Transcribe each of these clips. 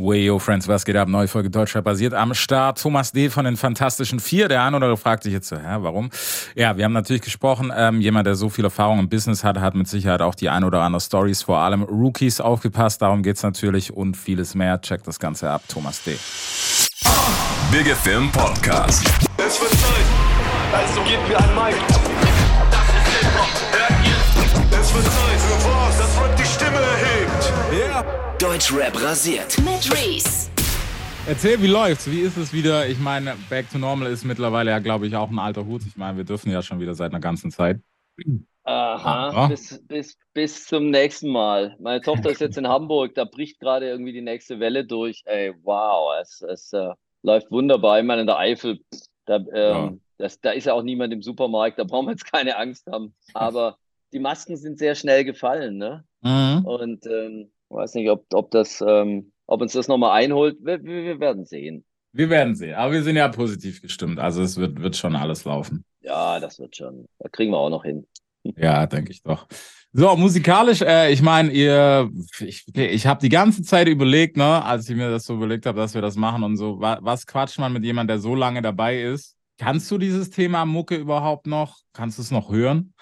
Wayo Friends, was geht ab? Neue Folge Deutschrap basiert am Start. Thomas D. von den Fantastischen Vier. Der ein oder andere fragt sich jetzt so, hä, warum? Ja, wir haben natürlich gesprochen. Ähm, jemand, der so viel Erfahrung im Business hat, hat mit Sicherheit auch die ein oder andere Stories, vor allem Rookies, aufgepasst. Darum geht's natürlich und vieles mehr. Checkt das Ganze ab. Thomas D. Big Film Podcast. Es wird Zeit. Also gebt mir ein Mic. Das ist Hip-Hop. Hört ihr? Es wird Zeit für Deutschrap rasiert. Mit Reese. Erzähl, wie läuft's? Wie ist es wieder? Ich meine, Back to Normal ist mittlerweile ja, glaube ich, auch ein alter Hut. Ich meine, wir dürfen ja schon wieder seit einer ganzen Zeit. Aha, Ja. bis, bis, bis zum nächsten Mal. Meine Tochter ist jetzt in Hamburg, da bricht gerade irgendwie die nächste Welle durch. Ey, wow, es, es äh, läuft wunderbar. Ich meine, in der Eifel, da, ähm, Ja. das, da ist ja auch niemand im Supermarkt, da brauchen wir jetzt keine Angst haben. Aber die Masken sind sehr schnell gefallen, ne? Mhm. Und ähm, weiß nicht, ob, ob das, ähm, ob uns das nochmal einholt. Wir, wir, werden sehen. Wir werden sehen. Aber wir sind ja positiv gestimmt. Also es wird, wird schon alles laufen. Ja, das wird schon. Da kriegen wir auch noch hin. Ja, denke ich doch. So, musikalisch, äh, ich meine, ihr, ich, ich habe die ganze Zeit überlegt, ne, als ich mir das so überlegt habe, dass wir das machen und so, wa, was quatscht man mit jemandem, der so lange dabei ist? Kannst du dieses Thema Mucke überhaupt noch? Kannst du es noch hören?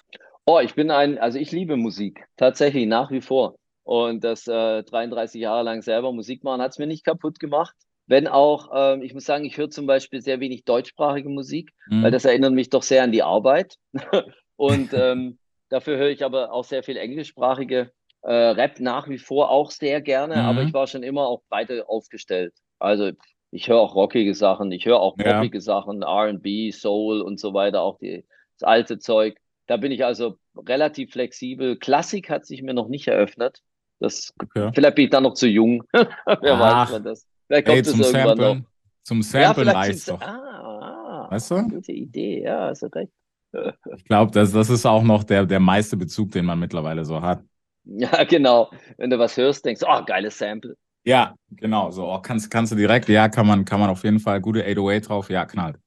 Oh, ich bin ein, also ich liebe Musik, tatsächlich nach wie vor. Und das äh, 33 Jahre lang selber Musik machen hat es mir nicht kaputt gemacht. Wenn auch, ähm, ich muss sagen, ich höre zum Beispiel sehr wenig deutschsprachige Musik, Mhm. weil das erinnert mich doch sehr an die Arbeit. Und ähm, dafür höre ich aber auch sehr viel englischsprachige äh, Rap nach wie vor auch sehr gerne, Mhm. aber ich war schon immer auch breiter aufgestellt. Also ich höre auch rockige Sachen, ich höre auch Ja. poppige Sachen, R&B, Soul und so weiter, auch die, das alte Zeug. Da bin ich also relativ flexibel. Klassik hat sich mir noch nicht eröffnet. Das, Okay. vielleicht bin ich da noch zu jung. Wer Ach. weiß man das. Vielleicht kommt Ey, zum irgendwann noch. Samplen. Zum Ja, Samplen reicht's zum doch. Ah, ah, Weißt du? gute Idee, ja, hast du recht. Ich glaube, das, das ist auch noch der, der meiste Bezug, den man mittlerweile so hat. Ja, genau. Wenn du was hörst, denkst du, oh, geiles Sample. Ja, genau. So, oh, kannst, kannst du direkt, ja, kann man, kann man auf jeden Fall gute 808 drauf, ja, knallt.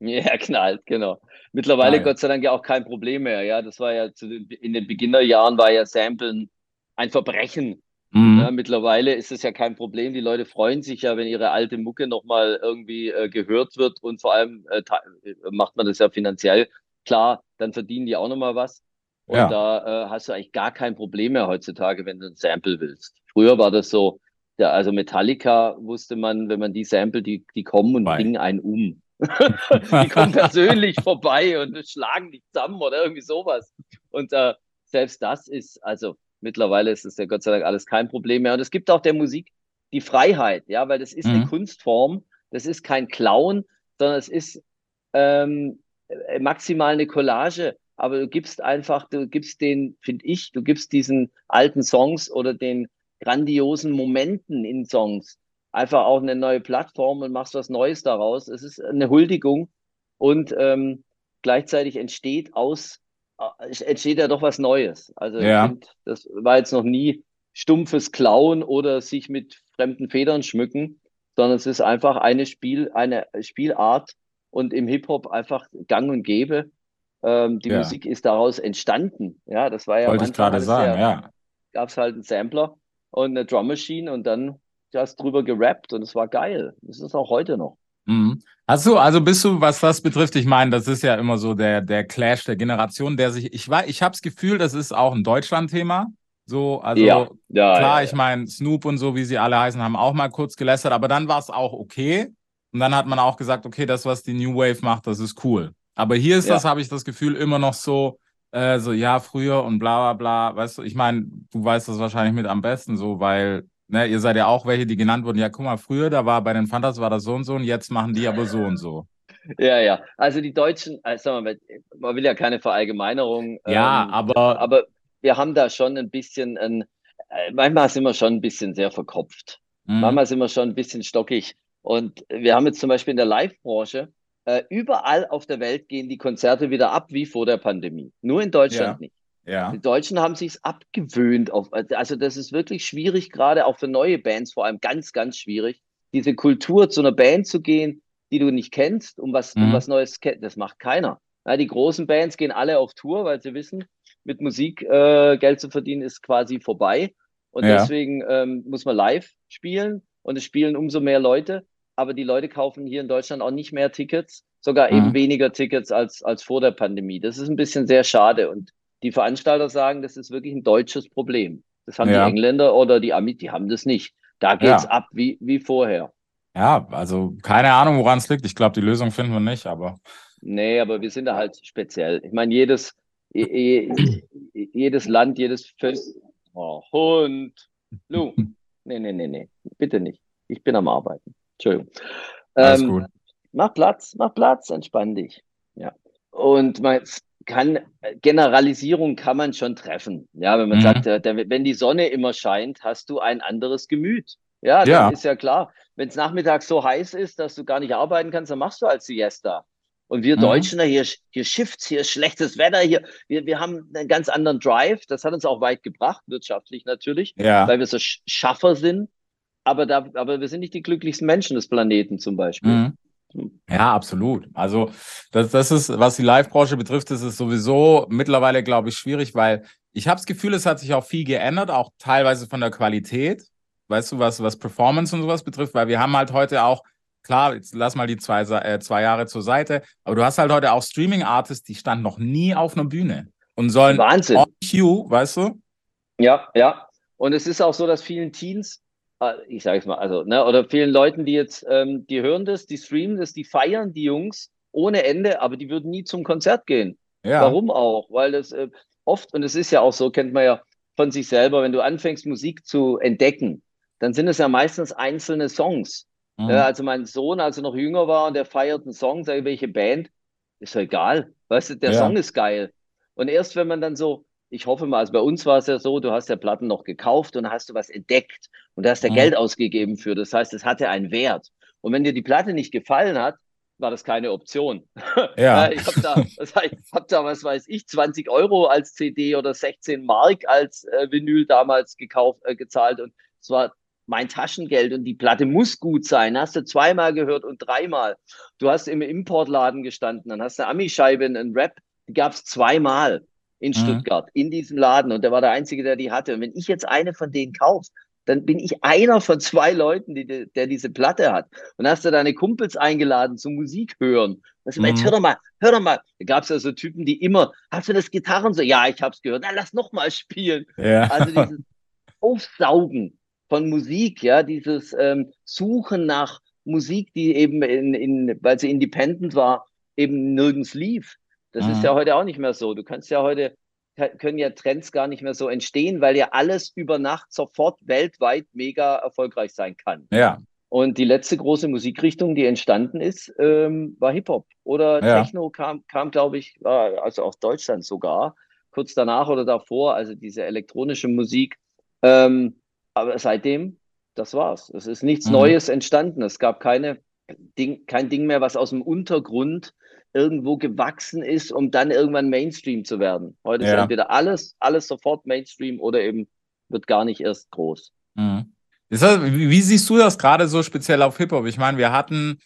Ja, knallt, genau. Mittlerweile Geil. Gott sei Dank ja auch kein Problem mehr. Ja, das war ja zu den, in den Beginnerjahren war ja Samplen ein Verbrechen. Mhm. Ja, mittlerweile ist es ja kein Problem. Die Leute freuen sich ja, wenn ihre alte Mucke nochmal irgendwie äh, gehört wird und vor allem äh, äh, macht man das ja finanziell. Klar, dann verdienen die auch nochmal was. Und Ja. da äh, hast du eigentlich gar kein Problem mehr heutzutage, wenn du ein Sample willst. Früher war das so, ja, also Metallica wusste man, wenn man die Sample, die, die kommen und Vorbei. bringen einen um. die kommen persönlich vorbei und schlagen dich zusammen oder irgendwie sowas. Und äh, selbst das ist, also mittlerweile ist es ja Gott sei Dank alles kein Problem mehr. Und es gibt auch der Musik die Freiheit, ja, weil das ist eine Mhm. Kunstform, das ist kein Clown, sondern es ist ähm, äh, maximal eine Collage. Aber du gibst einfach, du gibst den, finde ich, du gibst diesen alten Songs oder den grandiosen Momenten in Songs einfach auch eine neue Plattform und machst was Neues daraus. Es ist eine Huldigung und ähm, gleichzeitig entsteht aus, entsteht ja doch was Neues. Also Ja. das war jetzt noch nie stumpfes Klauen oder sich mit fremden Federn schmücken, sondern es ist einfach eine Spiel, eine Spielart und im Hip-Hop einfach gang und gäbe. Ähm, die Ja. Musik ist daraus entstanden. Ja, das war ja Wollte ich gerade sagen, ja. gab es halt einen Sampler und eine Drum Machine und dann hast drüber gerappt und es war geil. Das ist auch heute noch. Mhm. Hast du, also bist du, was das betrifft, ich meine, das ist ja immer so der, der Clash der Generation, der sich, ich war, ich habe das Gefühl, das ist auch ein Deutschland-Thema. So, also ja, ja, klar, ja, ich meine, Snoop und so, wie sie alle heißen, haben auch mal kurz gelästert, aber dann war es auch okay. Und dann hat man auch gesagt, okay, das, was die New Wave macht, das ist cool. Aber hier ist das, habe ich das Gefühl, immer noch so, äh, so, ja, früher und bla bla bla. Weißt du, ich meine, du weißt das wahrscheinlich mit am besten so, weil, ne, ihr seid ja auch welche, die genannt wurden. Ja, guck mal, früher, da war bei den Fantas war das so und so und jetzt machen die aber so und so. ja, ja. Also die Deutschen, also man will ja keine Verallgemeinerung. Ja, ähm, aber, aber wir haben da schon ein bisschen ein, äh, manchmal sind wir schon ein bisschen sehr verkopft. mh, Manchmal sind wir schon ein bisschen stockig. Und wir haben jetzt zum Beispiel in der Live-Branche, äh, überall auf der Welt gehen die Konzerte wieder ab wie vor der Pandemie. Nur in Deutschland Ja. nicht. Ja, Die Deutschen haben sich's abgewöhnt auf, also das ist wirklich schwierig, gerade auch für neue Bands, vor allem ganz, ganz schwierig, diese Kultur zu einer Band zu gehen, die du nicht kennst, um was, um Mhm. was Neues kennt. Das macht keiner. Ja, die großen Bands gehen alle auf Tour, weil sie wissen, mit Musik äh, Geld zu verdienen ist quasi vorbei. Und Ja. deswegen ähm, muss man live spielen. und es spielen umso mehr Leute, aber die Leute kaufen hier in Deutschland auch nicht mehr Tickets, sogar eben Mhm. weniger Tickets als, als vor der Pandemie. Das ist ein bisschen sehr schade und die Veranstalter sagen, das ist wirklich ein deutsches Problem. Das haben Ja. die Engländer oder die Amis, die haben das nicht. Da geht's Ja. ab wie, wie vorher. Ja, also keine Ahnung, woran es liegt. Ich glaube, die Lösung finden wir nicht, aber Nee, aber wir sind da halt speziell. Ich meine, jedes, je, je, jedes Land, jedes Fest. Oh, Hund. Lu. Nee, nee, nee, nee. Bitte nicht. Ich bin am Arbeiten. Entschuldigung. alles Ähm, gut. Mach Platz, mach Platz, entspann dich. Ja. Und man kann, Generalisierung kann man schon treffen. Ja, wenn man Mhm. sagt, äh, wenn die Sonne immer scheint, hast du ein anderes Gemüt. Ja, dann Ja. ist ja klar. Wenn es nachmittags so heiß ist, dass du gar nicht arbeiten kannst, dann machst du halt Siesta. Und wir Mhm. Deutschen, hier, hier Shifts, hier schlechtes Wetter, hier, wir, wir haben einen ganz anderen Drive. Das hat uns auch weit gebracht, wirtschaftlich natürlich, Ja. weil wir so Sch- Schaffer sind. Aber, da, aber wir sind nicht die glücklichsten Menschen des Planeten zum Beispiel. Mhm. Ja, absolut. Also das, das ist, was die Live-Branche betrifft, ist es sowieso mittlerweile, glaube ich, schwierig, weil ich habe das Gefühl, es hat sich auch viel geändert, auch teilweise von der Qualität, weißt du, was, was Performance und sowas betrifft, weil wir haben halt heute auch, klar, jetzt lass mal die zwei, äh, zwei Jahre zur Seite, aber du hast halt heute auch Streaming-Artists, die standen noch nie auf einer Bühne und sollen Wahnsinn. on cue, weißt du? Ja, ja. Und es ist auch so, dass vielen Teens, ich sage es mal, also, ne, oder vielen Leuten, die jetzt, ähm, die hören das, die streamen das, die feiern die Jungs ohne Ende, aber die würden nie zum Konzert gehen. Ja. Warum auch? Weil das äh, oft, und es ist ja auch so, kennt man ja von sich selber, wenn du anfängst, Musik zu entdecken, dann sind es ja meistens einzelne Songs. Mhm. Ja, also mein Sohn, als er noch jünger war und der feiert einen Song, sage ich, welche Band, ist doch egal. Weißt du, der Ja. Song ist geil. Und erst wenn man dann so, ich hoffe mal, also bei uns war es ja so, du hast ja Platten noch gekauft und hast du was entdeckt und da hast du Mhm. Geld ausgegeben für. Das heißt, es hatte einen Wert. Und wenn dir die Platte nicht gefallen hat, war das keine Option. Ja. ich habe da, hab da, was weiß ich, 20 Euro als CD oder 16 Mark als äh, Vinyl damals gekauft, äh, gezahlt und es war mein Taschengeld und die Platte muss gut sein. Hast du zweimal gehört und dreimal. Du hast im Importladen gestanden, dann hast du eine Ami-Scheibe, einen Rap, die gab es zweimal in Mhm. Stuttgart, in diesem Laden und der war der Einzige, der die hatte. Und wenn ich jetzt eine von denen kaufe, dann bin ich einer von zwei Leuten, die, der diese Platte hat. Und hast du deine Kumpels eingeladen zum Musik hören. Das, Mhm. Jetzt hör doch mal, hör doch mal. Da gab es ja so Typen, die immer, hast du das Gitarren so? Ja, ich hab's gehört. Na, lass noch mal spielen. ja. Also dieses Aufsaugen von Musik, ja, dieses ähm, Suchen nach Musik, die eben in, in, weil sie independent war, eben nirgends lief. Das Mhm. ist ja heute auch nicht mehr so. Du kannst ja heute, können ja Trends gar nicht mehr so entstehen, weil ja alles über Nacht sofort weltweit mega erfolgreich sein kann. ja. Und die letzte große Musikrichtung, die entstanden ist, ähm, war Hip-Hop. Oder Ja. Techno kam, kam glaube ich, war also aus Deutschland sogar, kurz danach oder davor, also diese elektronische Musik. Ähm, aber seitdem, das war's. Es ist nichts Mhm. Neues entstanden. Es gab keine Ding, kein Ding mehr, was aus dem Untergrund irgendwo gewachsen ist, um dann irgendwann Mainstream zu werden. Heute ist Ja. entweder alles, alles sofort Mainstream oder eben wird gar nicht erst groß. Mhm. Ist das, wie, wie siehst du das gerade so speziell auf Hip-Hop? Ich meine, wir hatten,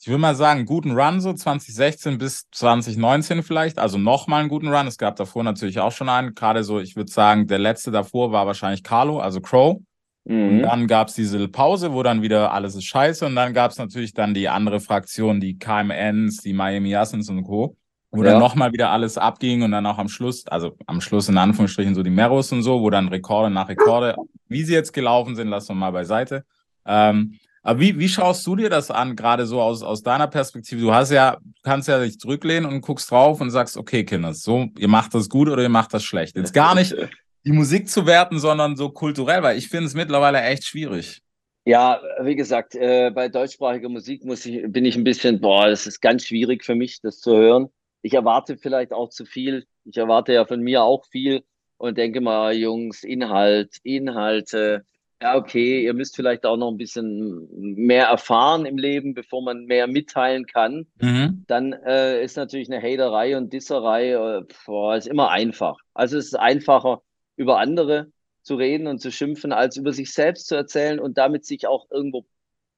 ich würde mal sagen, einen guten Run so 2016 bis 2019 vielleicht, also nochmal einen guten Run. Es gab davor natürlich auch schon einen. Gerade so, ich würde sagen, der letzte davor war wahrscheinlich Carlo, also Crow. Und Mhm. dann gab es diese Pause, wo dann wieder alles ist scheiße. Und dann gab es natürlich dann die andere Fraktion, die KMNs, die Miami Yassins und Co., wo Ja. dann nochmal wieder alles abging und dann auch am Schluss, also am Schluss in Anführungsstrichen so die Meros und so, wo dann Rekorde nach Rekorde, wie sie jetzt gelaufen sind, lassen wir mal beiseite. Ähm, aber wie, wie schaust du dir das an, gerade so aus, aus deiner Perspektive? Du hast ja, kannst ja dich zurücklehnen und guckst drauf und sagst, okay, Kinders, so, ihr macht das gut oder ihr macht das schlecht. Jetzt gar nicht die Musik zu werten, sondern so kulturell, weil ich finde es mittlerweile echt schwierig. Ja, wie gesagt, äh, bei deutschsprachiger Musik muss ich, bin ich ein bisschen, boah, das ist ganz schwierig für mich, das zu hören. Ich erwarte vielleicht auch zu viel. Ich erwarte ja von mir auch viel und denke mal, Jungs, Inhalt, Inhalte. Ja, okay, ihr müsst vielleicht auch noch ein bisschen mehr erfahren im Leben, bevor man mehr mitteilen kann. Mhm. Dann äh, ist natürlich eine Haterei und Disserei, äh, boah, ist immer einfach. Also es ist einfacher, über andere zu reden und zu schimpfen, als über sich selbst zu erzählen und damit sich auch irgendwo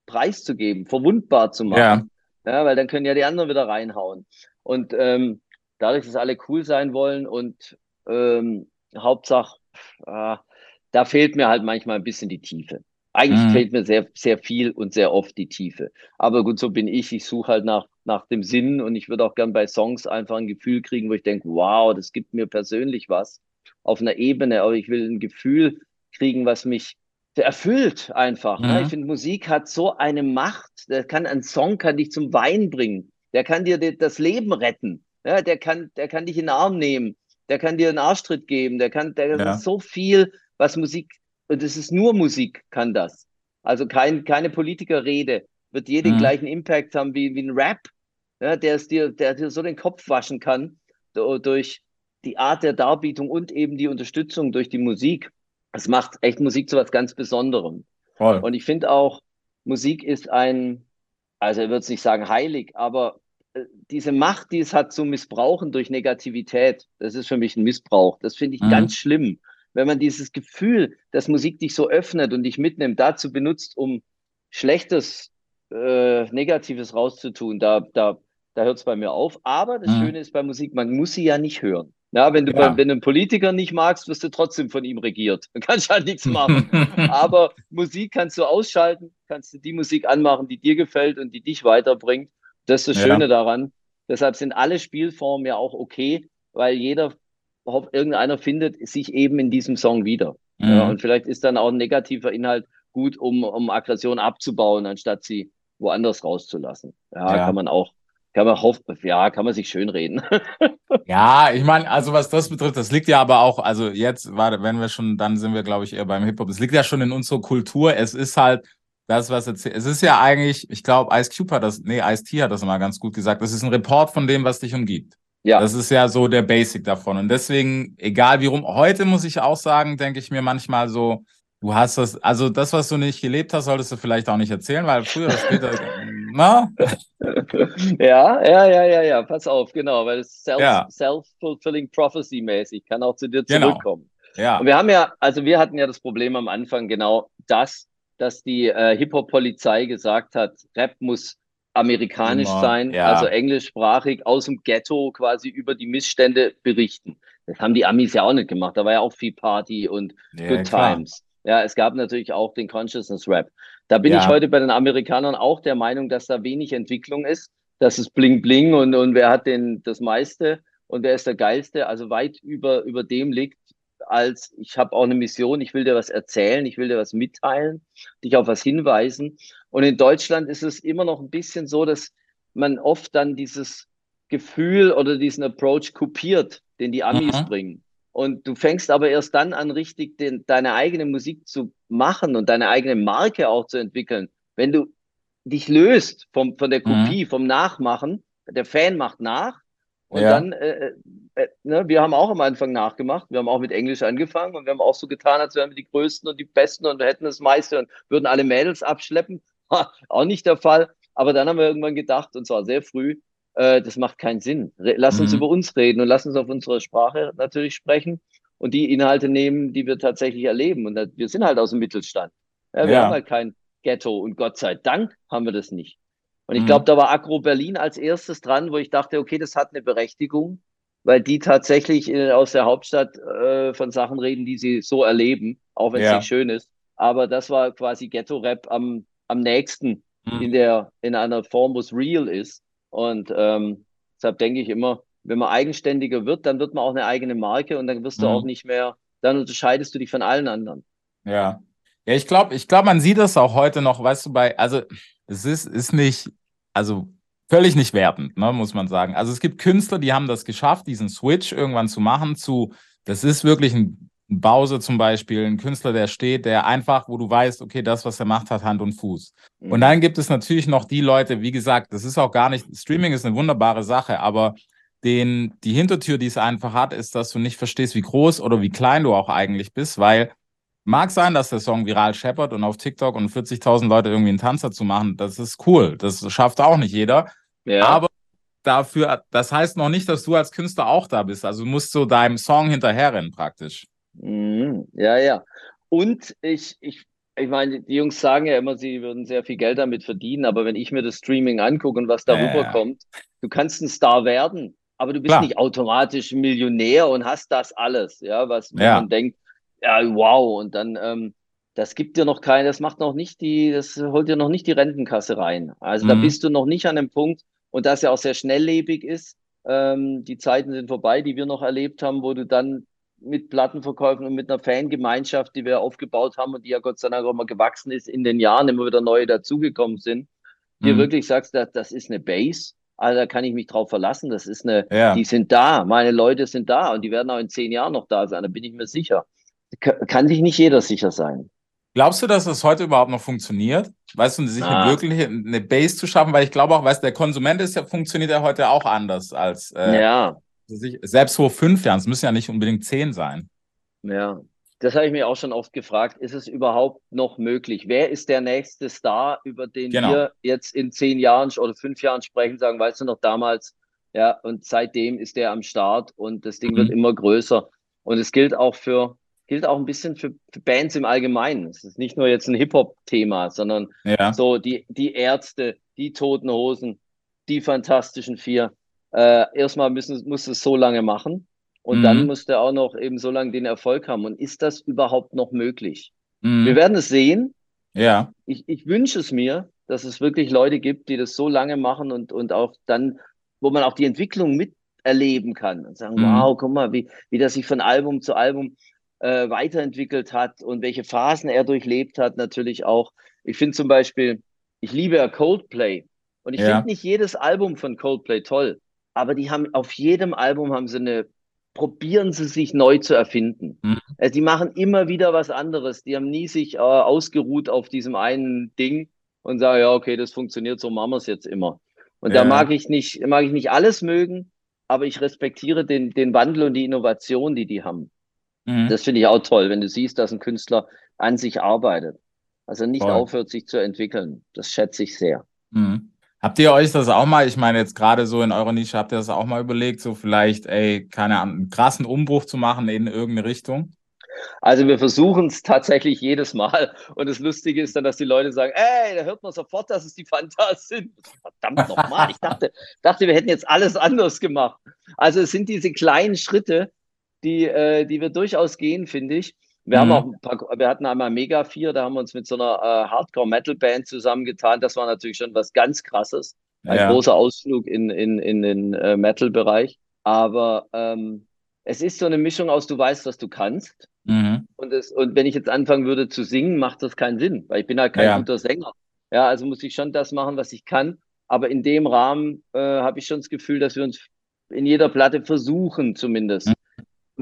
preiszugeben, verwundbar zu machen. Ja. Ja, weil dann können ja die anderen wieder reinhauen. Und ähm, dadurch, dass alle cool sein wollen und ähm, Hauptsache, äh, da fehlt mir halt manchmal ein bisschen die Tiefe. Eigentlich mhm. fehlt mir sehr, sehr viel und sehr oft die Tiefe. Aber gut, so bin ich. Ich suche halt nach, nach dem Sinn und ich würde auch gern bei Songs einfach ein Gefühl kriegen, wo ich denke, wow, das gibt mir persönlich was auf einer Ebene, aber ich will ein Gefühl kriegen, was mich erfüllt einfach. Ne? Mhm. Ne? Ich finde, Musik hat so eine Macht. Der kann, ein Song kann dich zum Wein bringen. Der kann dir das Leben retten. Ja, der kann, der kann dich in den Arm nehmen. Der kann dir einen Arschtritt geben. Der kann, der ja. so viel, was Musik, und es ist nur Musik, kann das. Also kein, keine Politikerrede wird je den mhm. gleichen Impact haben wie, wie ein Rap, ja, der es dir, der dir so den Kopf waschen kann durch die Art der Darbietung und eben die Unterstützung durch die Musik. Es macht echt Musik zu was ganz Besonderem. Voll. Und ich finde auch, Musik ist ein, also ich würde nicht sagen heilig, aber äh, diese Macht, die es hat zu missbrauchen durch Negativität, das ist für mich ein Missbrauch. Das finde ich mhm. ganz schlimm. Wenn man dieses Gefühl, dass Musik dich so öffnet und dich mitnimmt, dazu benutzt, um Schlechtes, äh, Negatives rauszutun, da, da, da hört es bei mir auf. Aber das mhm. Schöne ist bei Musik, man muss sie ja nicht hören. Ja, wenn du, ja. wenn du einen Politiker nicht magst, wirst du trotzdem von ihm regiert. Dann kannst du halt nichts machen. Aber Musik kannst du ausschalten, kannst du die Musik anmachen, die dir gefällt und die dich weiterbringt. Das ist das Schöne ja. daran. Deshalb sind alle Spielformen ja auch okay, weil jeder, irgendeiner findet sich eben in diesem Song wieder. Mhm. Ja, und vielleicht ist dann auch ein negativer Inhalt gut, um, um Aggression abzubauen, anstatt sie woanders rauszulassen. Ja, ja. kann man auch kann man hoffen, ja, kann man sich schön reden. ja, ich meine, also was das betrifft, das liegt ja aber auch, also jetzt, warte, wenn wir schon, dann sind wir, glaube ich, eher beim Hip-Hop. Es liegt ja schon in unserer Kultur. Es ist halt das, was erzählt. Es ist ja eigentlich, ich glaube, Ice Cube hat das, nee, Ice T hat das mal ganz gut gesagt. Das ist ein Report von dem, was dich umgibt. Ja. Das ist ja so der Basic davon. Und deswegen, egal wie rum, heute muss ich auch sagen, denke ich mir manchmal so, du hast das, also das, was du nicht gelebt hast, solltest du vielleicht auch nicht erzählen, weil früher oder später Na? ja, ja, ja, ja, ja, pass auf, genau, weil es self, ja. self-fulfilling prophecy mäßig kann auch zu dir genau. zurückkommen. Genau. Ja. Und wir haben ja, also wir hatten ja das Problem am Anfang genau das, dass die äh, Hip-Hop-Polizei gesagt hat, Rap muss amerikanisch Immer, sein, ja. also englischsprachig aus dem Ghetto quasi über die Missstände berichten. Das haben die Amis ja auch nicht gemacht. Da war ja auch viel Party und ja, Good klar. Times. Ja, es gab natürlich auch den Consciousness Rap. Da bin ja. ich heute bei den Amerikanern auch der Meinung, dass da wenig Entwicklung ist. Das ist bling bling und, und wer hat denn das meiste und wer ist der geilste, also weit über, über dem liegt, als ich habe auch eine Mission, ich will dir was erzählen, ich will dir was mitteilen, dich auf was hinweisen. Und in Deutschland ist es immer noch ein bisschen so, dass man oft dann dieses Gefühl oder diesen Approach kopiert, den die Amis mhm. bringen. Und du fängst aber erst dann an, richtig den, deine eigene Musik zu machen und deine eigene Marke auch zu entwickeln, wenn du dich löst vom, von der Kopie, mhm. vom Nachmachen. Der Fan macht nach. Und ja. dann, äh, äh, äh, ne, wir haben auch am Anfang nachgemacht. Wir haben auch mit Englisch angefangen und wir haben auch so getan, als wären wir die Größten und die Besten und wir hätten das meiste und würden alle Mädels abschleppen. auch nicht der Fall. Aber dann haben wir irgendwann gedacht, und zwar sehr früh, äh, das macht keinen Sinn. Lass uns mhm. über uns reden und lass uns auf unsere Sprache natürlich sprechen und die Inhalte nehmen, die wir tatsächlich erleben. Und wir sind halt aus dem Mittelstand. Ja, wir ja. haben halt kein Ghetto und Gott sei Dank haben wir das nicht. Und ich mhm. glaube, da war Agro Berlin als erstes dran, wo ich dachte, okay, das hat eine Berechtigung, weil die tatsächlich in, aus der Hauptstadt äh, von Sachen reden, die sie so erleben, auch wenn es ja. nicht schön ist. Aber das war quasi Ghetto-Rap am, am nächsten mhm. in der, in einer Form, wo es real ist. Und ähm, deshalb denke ich immer, wenn man eigenständiger wird, dann wird man auch eine eigene Marke und dann wirst mhm. du auch nicht mehr, dann unterscheidest du dich von allen anderen. Ja. Ja, ich glaube, ich glaube, man sieht das auch heute noch, weißt du, bei, also es ist, ist nicht, also völlig nicht wertend, ne, muss man sagen. Also es gibt Künstler, die haben das geschafft, diesen Switch irgendwann zu machen zu, das ist wirklich ein ein Bause zum Beispiel, ein Künstler, der steht, der einfach, wo du weißt, okay, das, was er macht, hat Hand und Fuß. Mhm. Und dann gibt es natürlich noch die Leute, wie gesagt, das ist auch gar nicht, Streaming ist eine wunderbare Sache, aber den, die Hintertür, die es einfach hat, ist, dass du nicht verstehst, wie groß oder wie klein du auch eigentlich bist, weil mag sein, dass der Song viral scheppert und auf TikTok und 40.000 Leute irgendwie einen Tanzer zu machen, das ist cool. Das schafft auch nicht jeder. Ja. Aber dafür, das heißt noch nicht, dass du als Künstler auch da bist. Also du musst so deinem Song hinterherrennen praktisch. Mhm. Ja, ja. Und ich, ich, ich meine, die Jungs sagen ja immer, sie würden sehr viel Geld damit verdienen, aber wenn ich mir das Streaming angucke und was darüber ja. kommt, du kannst ein Star werden, aber du bist Klar. nicht automatisch Millionär und hast das alles, ja, was ja. man denkt, ja, wow, und dann, ähm, das gibt dir noch keine, das macht noch nicht die, das holt dir noch nicht die Rentenkasse rein. Also da Mhm. bist du noch nicht an dem Punkt und das ja auch sehr schnelllebig ist. Ähm, die Zeiten sind vorbei, die wir noch erlebt haben, wo du dann mit Plattenverkäufen und mit einer Fangemeinschaft, die wir aufgebaut haben und die ja Gott sei Dank auch mal gewachsen ist in den Jahren, immer wieder neue dazugekommen sind, dir Mhm. wirklich sagst, das, das ist eine Base, also da kann ich mich drauf verlassen, das ist eine, Ja. die sind da, meine Leute sind da und die werden auch in zehn Jahren noch da sein, da bin ich mir sicher. Ka- Kann sich nicht jeder sicher sein. Glaubst du, dass das heute überhaupt noch funktioniert? Weißt du, sich Ah. eine wirkliche eine Base zu schaffen, weil ich glaube auch, weißt der Konsument ist ja, funktioniert ja heute auch anders als äh, Ja, selbst vor fünf Jahren. Es müssen ja nicht unbedingt zehn sein. ja. Das habe ich mir auch schon oft gefragt. Ist es überhaupt noch möglich? Wer ist der nächste Star, über den Genau. wir jetzt in zehn Jahren oder fünf Jahren sprechen, sagen, weißt du noch damals? Ja, und seitdem ist der am Start und das Ding Mhm. wird immer größer. Und es gilt auch für, gilt auch ein bisschen für, für Bands im Allgemeinen. Es ist nicht nur jetzt ein Hip-Hop-Thema, sondern Ja. so die, die Ärzte, die Toten Hosen, die Fantastischen Vier. Äh, erstmal müssen, muss es so lange machen und Mhm. dann muss der auch noch eben so lange den Erfolg haben. Und ist das überhaupt noch möglich? Mhm. Wir werden es sehen. ja. Ich, ich wünsche es mir, dass es wirklich Leute gibt, die das so lange machen und, und auch dann, wo man auch die Entwicklung miterleben kann und sagen, Mhm. wow, guck mal, wie, wie das sich von Album zu Album äh, weiterentwickelt hat und welche Phasen er durchlebt hat, natürlich auch. Ich finde zum Beispiel, ich liebe ja Coldplay und ich Ja. finde nicht jedes Album von Coldplay toll, aber die haben auf jedem Album haben sie eine, probieren sie sich neu zu erfinden. Mhm. Also die machen immer wieder was anderes. Die haben nie sich äh, ausgeruht auf diesem einen Ding und sagen, ja, okay, das funktioniert, so machen wir es jetzt immer. Und Ja. da mag ich nicht, mag ich nicht alles mögen, aber ich respektiere den, den Wandel und die Innovation, die die haben. Mhm. Das finde ich auch toll, wenn du siehst, dass ein Künstler an sich arbeitet. Also nicht Voll. aufhört, sich zu entwickeln. Das schätze ich sehr. Mhm. Habt ihr euch das auch mal, ich meine jetzt gerade so in eurer Nische, habt ihr das auch mal überlegt, so vielleicht, ey, keine Ahnung, einen krassen Umbruch zu machen in irgendeine Richtung? Also wir versuchen es tatsächlich jedes Mal. Und das Lustige ist dann, dass die Leute sagen, ey, da hört man sofort, dass es die Fantas sind. Verdammt nochmal. Ich dachte, dachte, wir hätten jetzt alles anders gemacht. Also es sind diese kleinen Schritte, die, äh, die wir durchaus gehen, finde ich. Wir Mhm. haben auch ein paar, wir hatten einmal Mega 4, da haben wir uns mit so einer äh, Hardcore-Metal-Band zusammengetan. Das war natürlich schon was ganz krasses. Ein Ja. großer Ausflug in, in, in den äh, Metal-Bereich. Aber ähm, es ist so eine Mischung aus, du weißt, was du kannst. Mhm. Und, es, und wenn ich jetzt anfangen würde zu singen, macht das keinen Sinn, weil ich bin halt kein Ja. guter Sänger. Ja, also muss ich schon das machen, was ich kann. Aber in dem Rahmen äh, habe ich schon das Gefühl, dass wir uns in jeder Platte versuchen, zumindest.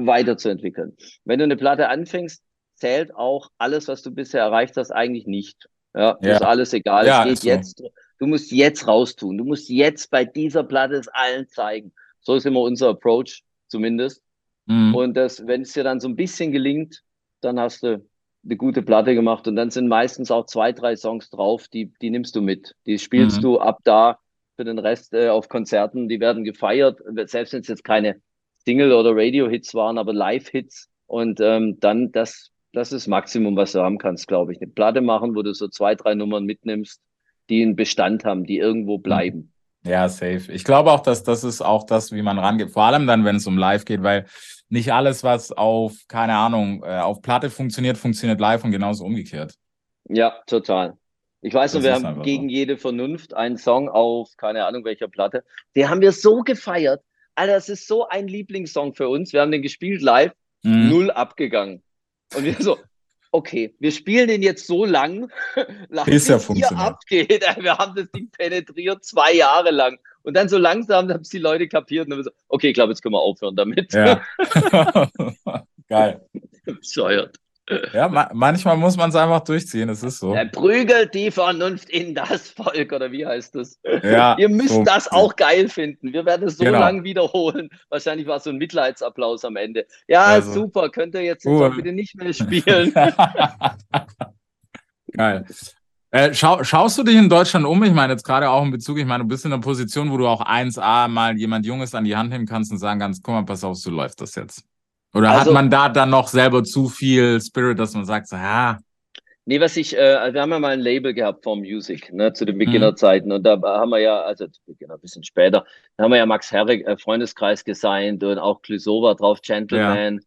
Weiterzuentwickeln. Wenn du eine Platte anfängst, zählt auch alles, was du bisher erreicht hast, eigentlich nicht. Ja, Ja. ist alles egal. Ja, es geht so. jetzt. Du musst jetzt raustun. Du musst jetzt bei dieser Platte es allen zeigen. So ist immer unser Approach, zumindest. Mhm. Und das, wenn es dir dann so ein bisschen gelingt, dann hast du eine gute Platte gemacht. Und dann sind meistens auch zwei, drei Songs drauf, die, die nimmst du mit. Die spielst Mhm. du ab da für den Rest äh, auf Konzerten. Die werden gefeiert, selbst wenn es jetzt keine Single- oder Radio-Hits waren, aber Live-Hits. Und ähm, dann, das, das ist das Maximum, was du haben kannst, glaube ich. Eine Platte machen, wo du so zwei, drei Nummern mitnimmst, die einen Bestand haben, die irgendwo bleiben. Ja, safe. Ich glaube auch, dass das ist auch das, wie man rangeht. Vor allem dann, wenn es um Live geht, weil nicht alles, was auf, keine Ahnung, äh, auf Platte funktioniert, funktioniert live und genauso umgekehrt. Ja, total. Ich weiß noch, Das wir haben gegen jede Vernunft einen Song auf, keine Ahnung welcher Platte. Den haben wir so gefeiert. Alter, das ist so ein Lieblingssong für uns. Wir haben den gespielt live, Mhm. null abgegangen. Und wir so, okay, wir spielen den jetzt so lang, Bis er hier abgeht. Wir haben das Ding penetriert zwei Jahre lang. Und dann so langsam haben es die Leute kapiert und dann so, okay, ich glaube, jetzt können wir aufhören damit. Ja. Geil. Bescheuert. Ja, ma manchmal muss man es einfach durchziehen, es ist so. Er prügelt die Vernunft in das Volk, oder wie heißt das? Ja, Ihr müsst so. das auch geil finden. Wir werden es so Genau. lang wiederholen. Wahrscheinlich war es so ein Mitleidsapplaus am Ende. Ja, Also. super. Könnt ihr jetzt, auch bitte nicht mehr spielen? Geil. Äh, schau, schaust du dich in Deutschland um? Ich meine, jetzt gerade auch in Bezug, ich meine, du bist in einer Position, wo du auch 1A mal jemand Junges an die Hand nehmen kannst und sagen kannst, guck mal, pass auf, so läuft das jetzt. Oder hat Also- man da dann noch selber zu viel Spirit, dass man sagt, so, ja, Nee, was ich, äh, wir haben ja mal ein Label gehabt vom Music, ne, zu den Mhm. Beginnerzeiten. Und da haben wir ja, also zu Beginner ein bisschen später, da haben wir ja Max Herrig, äh, Freundeskreis gesigned und auch war drauf, Gentleman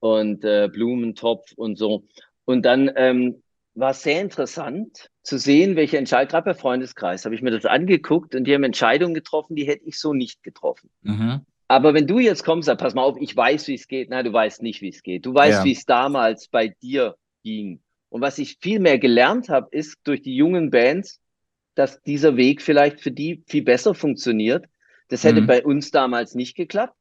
und äh, Blumentopf und so. Und dann ähm, war sehr interessant zu sehen, welche Entscheidungen, gerade bei Freundeskreis, habe ich mir das angeguckt und die haben Entscheidungen getroffen, die hätte ich so nicht getroffen. Mhm. Aber wenn du jetzt kommst, sag, pass mal auf, ich weiß, wie es geht. Nein, du weißt nicht, wie es geht. Du weißt, Ja. wie es damals bei dir ging. Und was ich viel mehr gelernt habe, ist durch die jungen Bands, dass dieser Weg vielleicht für die viel besser funktioniert. Das hätte Mhm. bei uns damals nicht geklappt,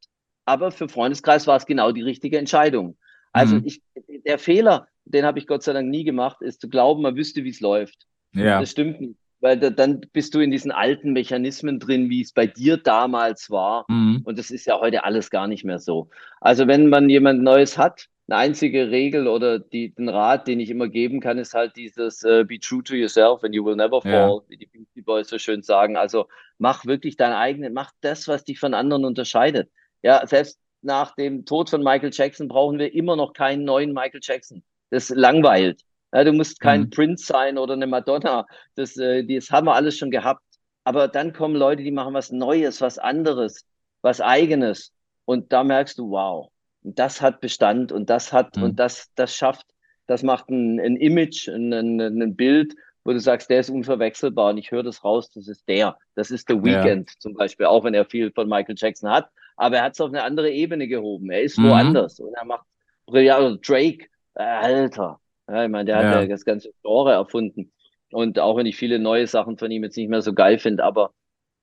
aber für Freundeskreis war es genau die richtige Entscheidung. Also Mhm. ich, der Fehler, den habe ich Gott sei Dank nie gemacht, ist zu glauben, man wüsste, wie es läuft. Ja. Das stimmt nicht, weil da, dann bist du in diesen alten Mechanismen drin, wie es bei dir damals war. Mhm. Und das ist ja heute alles gar nicht mehr so. Also wenn man jemand Neues hat, eine einzige Regel oder die, den Rat, den ich immer geben kann, ist halt dieses äh, Be true to yourself and you will never Ja. fall, wie die Beastie Boys so schön sagen. Also mach wirklich dein eigenes, mach das, was dich von anderen unterscheidet. Ja, selbst nach dem Tod von Michael Jackson brauchen wir immer noch keinen neuen Michael Jackson. Das langweilt. Ja, du musst kein Mhm. Prince sein oder eine Madonna. Das, äh, das haben wir alles schon gehabt. Aber dann kommen Leute, die machen was Neues, was anderes, was Eigenes. Und da merkst du, wow, das hat Bestand und das hat, Mhm. und das, das schafft, das macht ein, ein Image, ein, ein, ein Bild, wo du sagst, der ist unverwechselbar und ich höre das raus, das ist der. Das ist The Ja. Weeknd zum Beispiel, auch wenn er viel von Michael Jackson hat. Aber er hat es auf eine andere Ebene gehoben. Er ist Mhm. woanders und er macht brillant. Drake, äh, Alter. Ja, ich meine, der Ja. hat ja das ganze Genre erfunden. Und auch wenn ich viele neue Sachen von ihm jetzt nicht mehr so geil finde, aber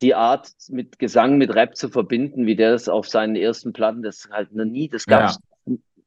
die Art mit Gesang, mit Rap zu verbinden, wie der das auf seinen ersten Platten, das halt noch nie, das gab's,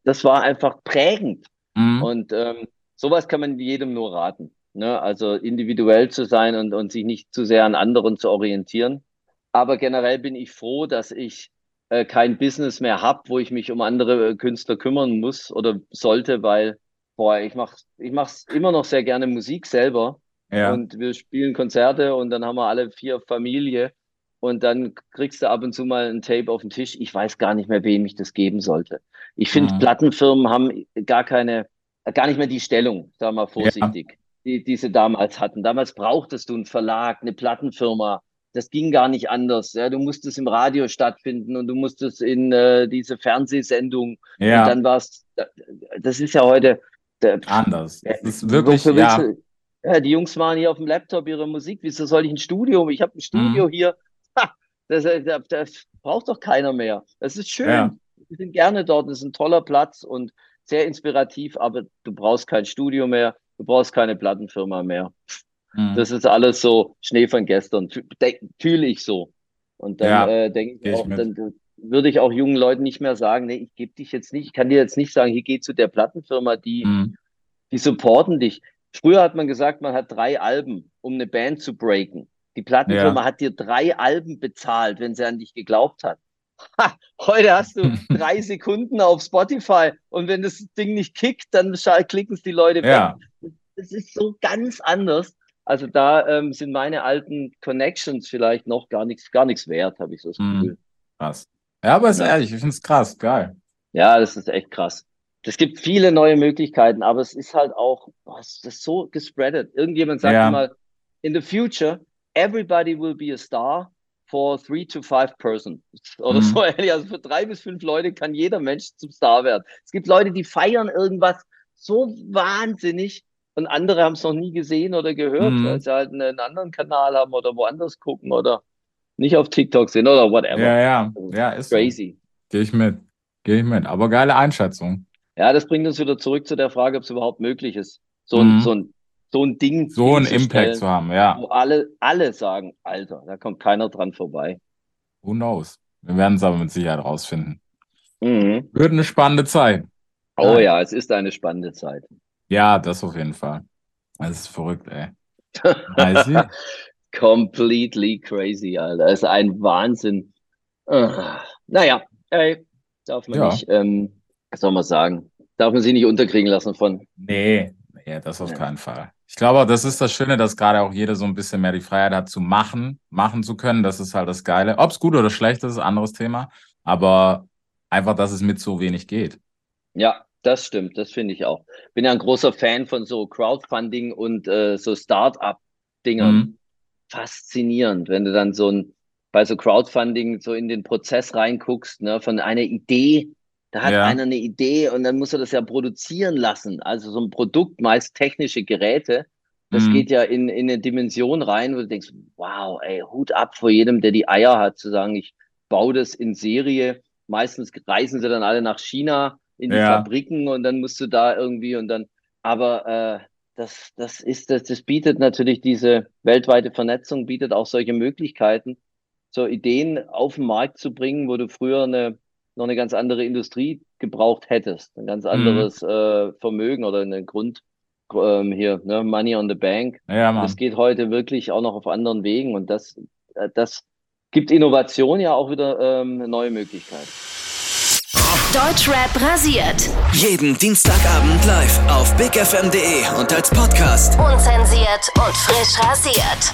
das war einfach prägend. Mhm. Und ähm, sowas kann man jedem nur raten. Ne? Also individuell zu sein und, und sich nicht zu sehr an anderen zu orientieren. Aber generell bin ich froh, dass ich äh, kein Business mehr habe, wo ich mich um andere äh, Künstler kümmern muss oder sollte, weil boah, ich mach, ich mach's immer noch sehr gerne Musik selber. Ja. Und wir spielen Konzerte und dann haben wir alle vier Familie. Und dann kriegst du ab und zu mal ein Tape auf den Tisch. Ich weiß gar nicht mehr, wem ich das geben sollte. Ich finde, Mhm. Plattenfirmen haben gar keine, gar nicht mehr die Stellung, wir mal vorsichtig, die, die sie damals hatten. Damals brauchtest du einen Verlag, eine Plattenfirma. Das ging gar nicht anders. Ja, du musstest im Radio stattfinden und du musstest in äh, diese Fernsehsendung. ja. Und dann war's, das ist ja heute, der, Anders. ja, Es ist wirklich, willst ja. du- ja, die Jungs machen hier auf dem Laptop ihre Musik. Wieso soll ich ein Studio? Ich habe ein Studio Mhm. hier. Ha, das, äh, das, das braucht doch keiner mehr. Das ist schön. Ja. Wir sind gerne dort. Das ist ein toller Platz und sehr inspirativ, aber du brauchst kein Studio mehr. Du brauchst keine Plattenfirma mehr. Mhm. Das ist alles so Schnee von gestern. Fühle ich so. Und dann Ja, äh, denke ich ich auch, mit. dann würde ich auch jungen Leuten nicht mehr sagen, nee, ich gebe dich jetzt nicht, ich kann dir jetzt nicht sagen, hier geh zu der Plattenfirma, die Mhm. die supporten dich. Früher hat man gesagt, man hat drei Alben, um eine Band zu breaken. Die Plattenfirma hat dir drei Alben bezahlt, wenn sie an dich geglaubt hat. Ha, heute hast du drei Sekunden auf Spotify und wenn das Ding nicht kickt, dann klicken es die Leute weg. Ja. Das ist so ganz anders. Also da ähm, sind meine alten Connections vielleicht noch gar nichts, gar nichts wert, habe ich so das Mhm. Gefühl. Krass. Ja, aber ist Ja. ehrlich, ich finde es krass, geil. Ja, das ist echt krass. Es gibt viele neue Möglichkeiten, aber es ist halt auch, boah, es ist so gespreadet. Irgendjemand sagte Ja. mal, in the future, everybody will be a star for three to five person. Oder Mhm. so ähnlich. Also für drei bis fünf Leute kann jeder Mensch zum Star werden. Es gibt Leute, die feiern irgendwas so wahnsinnig und andere haben es noch nie gesehen oder gehört, Mhm. weil sie halt einen, einen anderen Kanal haben oder woanders gucken oder nicht auf TikTok sind oder whatever. Ja, ja. Ja, ist so. Crazy. Gehe ich mit. Gehe ich mit. Aber geile Einschätzung. Ja, das bringt uns wieder zurück zu der Frage, ob es überhaupt möglich ist, so ein, Mhm. so ein, so ein Ding So einen Impact zu haben, ja. wo alle, alle sagen, Alter, da kommt keiner dran vorbei. Who knows? Wir werden es aber mit Sicherheit rausfinden. Mhm. Wird eine spannende Zeit. Oh Ja. ja, es ist eine spannende Zeit. Ja, das auf jeden Fall. Das ist verrückt, ey. Completely crazy, Alter. Es ist ein Wahnsinn. Ah. Naja, ey, darf man Ja. nicht, ähm, was soll man sagen, darf man sich nicht unterkriegen lassen von. Nee, nee, das auf Ja. keinen Fall. Ich glaube, das ist das Schöne, dass gerade auch jeder so ein bisschen mehr die Freiheit hat zu machen, machen zu können. Das ist halt das Geile. Ob es gut oder schlecht ist, ist ein anderes Thema. Aber einfach, dass es mit so wenig geht. Ja, das stimmt, das finde ich auch. Bin ja ein großer Fan von so Crowdfunding und äh, so Start-up-Dingern. Mhm. Faszinierend, wenn du dann so ein, bei so Crowdfunding so in den Prozess reinguckst, ne, von einer Idee Da hat Ja. einer eine Idee und dann muss er das ja produzieren lassen. Also so ein Produkt, meist technische Geräte, das Mhm. geht ja in, in eine Dimension rein, wo du denkst, wow, ey, Hut ab vor jedem, der die Eier hat, zu sagen, ich baue das in Serie. Meistens reisen sie dann alle nach China in die Ja. Fabriken und dann musst du da irgendwie und dann, aber äh, das, das ist, das, das bietet natürlich diese weltweite Vernetzung, bietet auch solche Möglichkeiten, so Ideen auf den Markt zu bringen, wo du früher eine, noch eine ganz andere Industrie gebraucht hättest, ein ganz anderes äh, Vermögen oder einen Grund ähm, hier, ne, Money on the Bank. Ja, Mann. Das geht heute wirklich auch noch auf anderen Wegen und das, äh, das gibt Innovation ja auch wieder ähm, neue Möglichkeiten. Deutschrap rasiert. Jeden Dienstagabend live auf bigfm.de und als Podcast. Unzensiert und frisch rasiert.